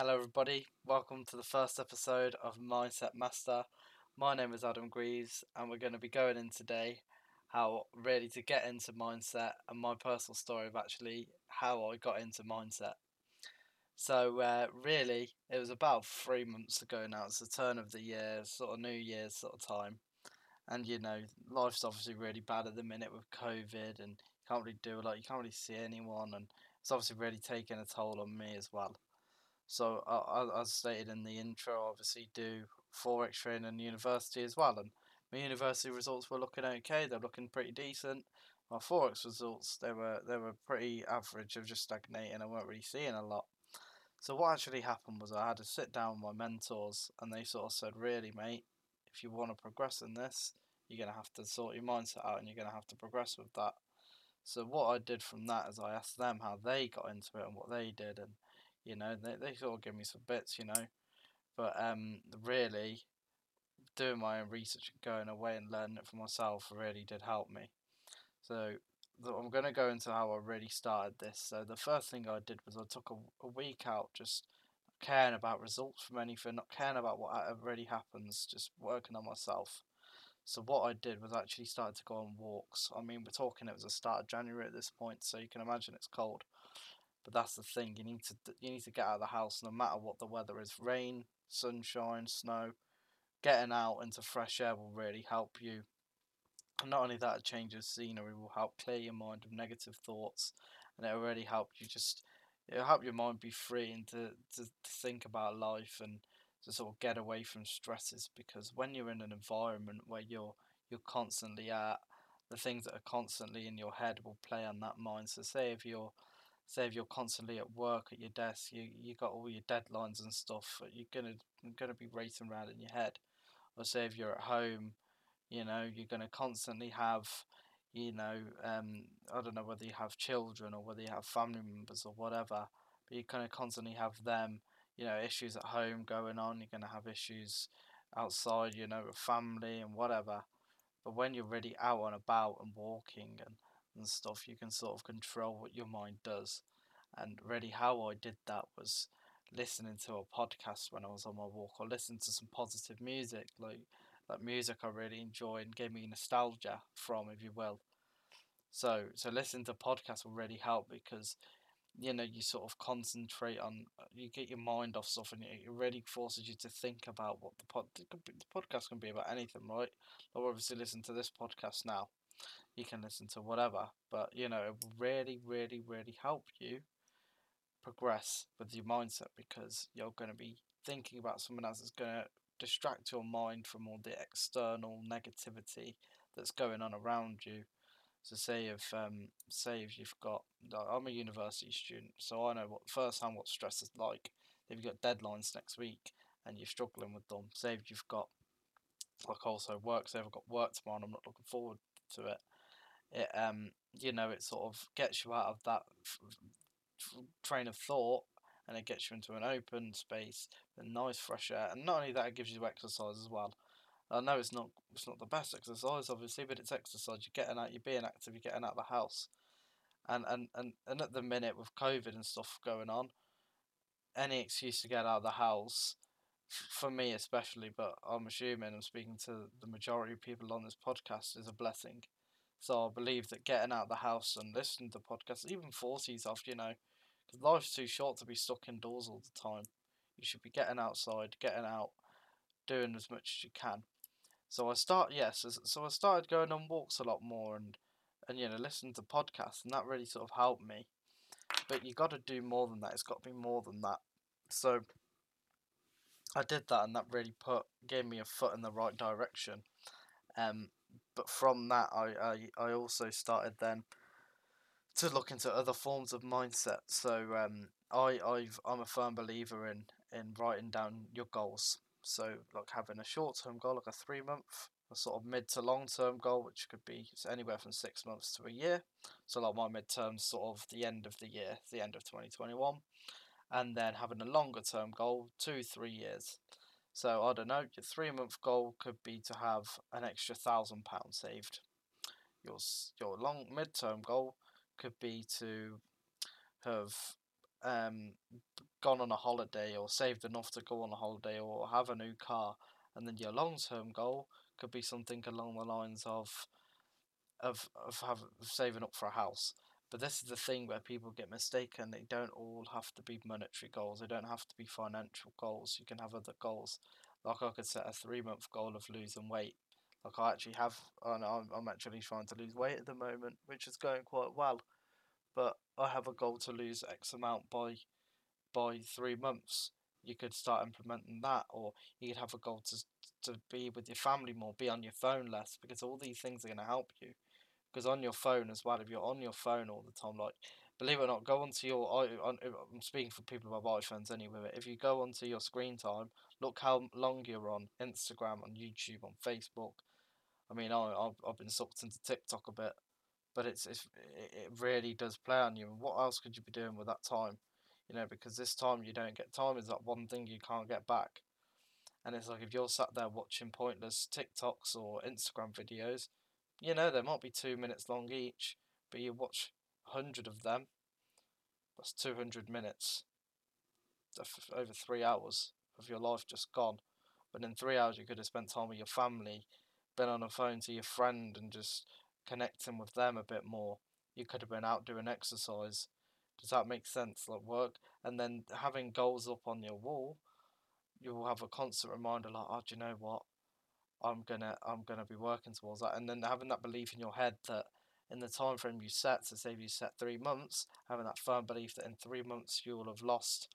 Hello, everybody. Welcome to the first episode of Mindset Master. My name is Adam Greaves, and we're going to be going in today how really to get into mindset and my personal story of actually how I got into mindset. So, uh, really, it was about three months ago now. It's the turn of the year, sort of New Year's sort of time. And you know, life's obviously really bad at the minute with COVID, and you can't really do a lot. You can't really see anyone, and it's obviously really taking a toll on me as well. So, uh, as stated in the intro, obviously do forex training in university as well, and my university results were looking okay. They're looking pretty decent. My forex results they were they were pretty average of just stagnating. I weren't really seeing a lot. So what actually happened was I had to sit down with my mentors, and they sort of said, "Really, mate, if you want to progress in this, you're gonna have to sort your mindset out, and you're gonna have to progress with that." So what I did from that is I asked them how they got into it and what they did, and you know they they sort of give me some bits, you know, but um really doing my own research and going away and learning it for myself really did help me. So I'm going to go into how I really started this. So the first thing I did was I took a, a week out just caring about results from anything, not caring about what really happens, just working on myself. So what I did was actually started to go on walks. I mean, we're talking it was the start of January at this point, so you can imagine it's cold. But that's the thing. You need to you need to get out of the house no matter what the weather is, rain, sunshine, snow getting out into fresh air will really help you. And not only that, a change of scenery will help clear your mind of negative thoughts, and it will really help you just it'll help your mind be free and to, to, to think about life and to sort of get away from stresses because when you're in an environment where you're you're constantly at the things that are constantly in your head will play on that mind. So say if you're say if you're constantly at work at your desk, you you got all your deadlines and stuff, you're gonna gonna be racing around in your head or say if you're at home, you know, you're to constantly have, you know, um, I don't know whether you have children or whether you have family members or whatever, but you're to constantly have them, you know, issues at home going on. You're to have issues outside, you know, with family and whatever. But when you're really out and about and walking and, and stuff, you can sort of control what your mind does. And really, how I did that was listening to a podcast when I was on my walk or listening to some positive music, like like music I really enjoy and gave me nostalgia from, if you will. So so listening to podcasts will really help because you know you sort of concentrate on uh, you get your mind off stuff and it really forces you to think about what the pod the podcast can be about anything right or obviously listen to this podcast now you can listen to whatever but you know it will really really really help you progress with your mindset because you're going to be thinking about someone else that's going to distract your mind from all the external negativity that's going on around you. So say if um, say if you've got I'm a university student, so I know what firsthand what stress is like. If you've got deadlines next week and you're struggling with them, say if you've got like also work, say I've got work tomorrow and I'm not looking forward to it. It um you know it sort of gets you out of that train of thought and it gets you into an open space with nice fresh air. And not only that it gives you exercise as well. I know it's not it's not the best exercise obviously but it's exercise. You're getting out you're being active you're getting out of the house. And and, and, and at the minute with COVID and stuff going on any excuse to get out of the house for me especially but I'm assuming I'm speaking to the majority of people on this podcast is a blessing so I believe that getting out of the house and listening to podcasts, even forties off, you know, because life's too short to be stuck indoors all the time. You should be getting outside, getting out, doing as much as you can. So I start yes, so I started going on walks a lot more and and you know listening to podcasts, and that really sort of helped me. But you got to do more than that. It's got to be more than that. So I did that, and that really put gave me a foot in the right direction. Um, but from that, I, I, I also started then to look into other forms of mindset. So um, I I've I'm a firm believer in in writing down your goals. So like having a short term goal, like a three month, a sort of mid to long term goal, which could be anywhere from six months to a year. So like my midterm, sort of the end of the year, the end of twenty twenty one, and then having a longer term goal, two three years. So I don't know, your three month goal could be to have an extra thousand pounds saved. Your your long mid term goal could be to have um, gone on a holiday or saved enough to go on a holiday or have a new car, and then your long term goal could be something along the lines of of of, have, of saving up for a house. But this is the thing where people get mistaken. They don't all have to be monetary goals. They don't have to be financial goals. You can have other goals. Like I could set a three month goal of losing weight. Like I actually have, and I'm, I'm actually trying to lose weight at the moment, which is going quite well. But I have a goal to lose X amount by by three months. You could start implementing that, or you could have a goal to to be with your family more, be on your phone less, because all these things are going to help you because on your phone as well, if you're on your phone all the time, like believe it or not, go onto your. On, I'm speaking for people who have iPhones anyway. If you go onto your screen time, look how long you're on Instagram, on YouTube, on Facebook. I mean, I, I've, been sucked into TikTok a bit, but it's, it's it really does play on you. What else could you be doing with that time? You know, because this time you don't get time is that one thing you can't get back. And it's like if you're sat there watching pointless TikToks or Instagram videos, you know, they might be two minutes long each, but you watch a hundred of them. That's two hundred minutes. over three hours of your life just gone. But in three hours, you could have spent time with your family, been on the phone to your friend, and just connecting with them a bit more. You could have been out doing exercise. Does that make sense? Like work, and then having goals up on your wall, you will have a constant reminder, like, oh, do you know what? I'm gonna I'm gonna be working towards that, and then having that belief in your head that in the time frame you set, so say you set three months, having that firm belief that in three months you'll have lost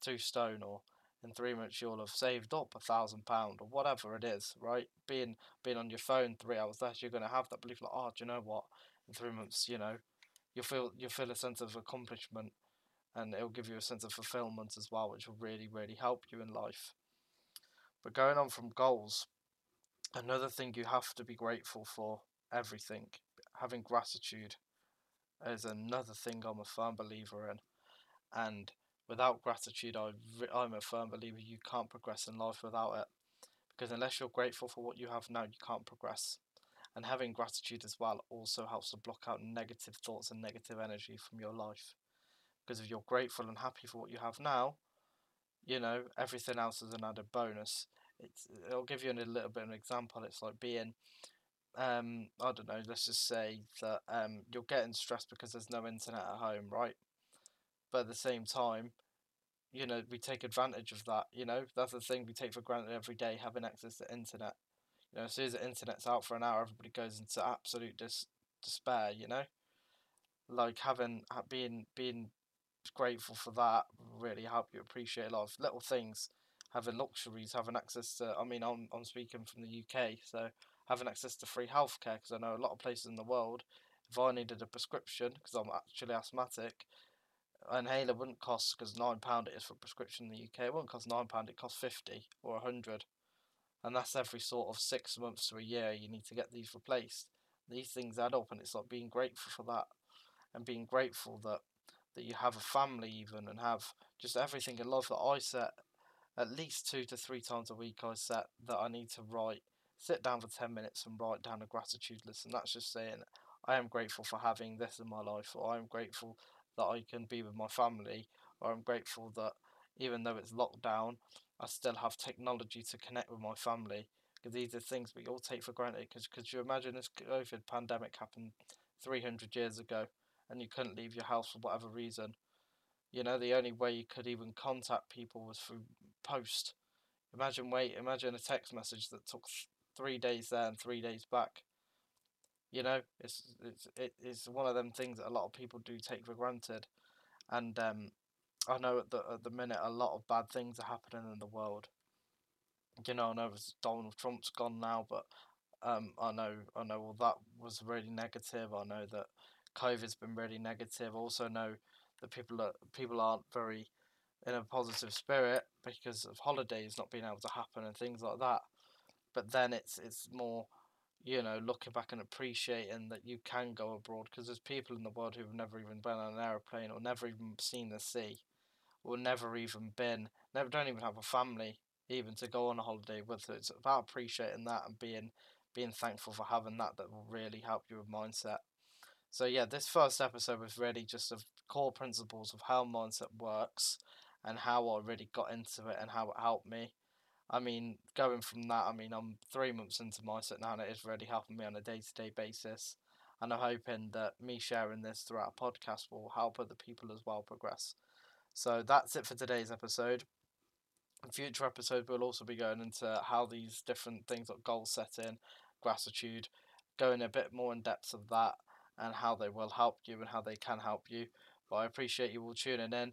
two stone, or in three months you'll have saved up a thousand pound, or whatever it is, right? Being being on your phone three hours less, you're gonna have that belief like, oh, do you know what? In three months, you know, you'll feel you'll feel a sense of accomplishment, and it'll give you a sense of fulfillment as well, which will really really help you in life. But going on from goals, another thing you have to be grateful for everything. Having gratitude is another thing I'm a firm believer in, and without gratitude, I I'm a firm believer you can't progress in life without it, because unless you're grateful for what you have now, you can't progress. And having gratitude as well also helps to block out negative thoughts and negative energy from your life. Because if you're grateful and happy for what you have now, you know, everything else is an added bonus it's it'll give you a little bit of an example. It's like being um, I don't know, let's just say that um, you're getting stressed because there's no internet at home, right? But at the same time, you know, we take advantage of that, you know, that's the thing we take for granted every day, having access to internet. You know, as soon as the internet's out for an hour, everybody goes into absolute dis- despair, you know? Like having, being, being grateful for that really help you appreciate a lot of little things having luxuries, having access to. I mean, I'm I'm speaking from the UK, so having access to free healthcare because I know a lot of places in the world. If I needed a prescription because I'm actually asthmatic, an inhaler wouldn't cost because nine pound it is for prescription in the UK. It wouldn't cost nine pound. It costs fifty or a hundred, and that's every sort of six months to a year. You need to get these replaced. These things add up, and it's like being grateful for that, and being grateful that that you have a family even and have just everything in life that I set at least two to three times a week I set that I need to write, sit down for 10 minutes and write down a gratitude list. And that's just saying, I am grateful for having this in my life, or I am grateful that I can be with my family, or I'm grateful that even though it's lockdown, I still have technology to connect with my family. Because these are things we all take for granted. Because could you imagine this COVID pandemic happened 300 years ago and you couldn't leave your house for whatever reason? You know, the only way you could even contact people was through post. Imagine wait, imagine a text message that took three days there and three days back. You know, it's it's it's one of them things that a lot of people do take for granted, and um, I know at the at the minute a lot of bad things are happening in the world. You know, I know Donald Trump's gone now, but um, I know I know well that was really negative. I know that COVID's been really negative. Also know that people are people aren't very in a positive spirit because of mm. holidays not being able to happen and things like that. But then it's it's more, you know, looking back and appreciating that you can go abroad because there's people in the world who've never even been on an aeroplane or never even seen the sea, or never even been, never don't even have a family even to go on a holiday with. So it's about appreciating that and being being thankful for having that that will really help you with mindset. So yeah, this first episode was really just of core principles of how mindset works and how I really got into it and how it helped me. I mean, going from that, I mean, I'm three months into mindset now, and it is really helping me on a day to day basis. And I'm hoping that me sharing this throughout a podcast will help other people as well progress. So that's it for today's episode. In future episodes, we'll also be going into how these different things like goal setting, gratitude, going a bit more in depth of that and how they will help you and how they can help you. But I appreciate you all tuning in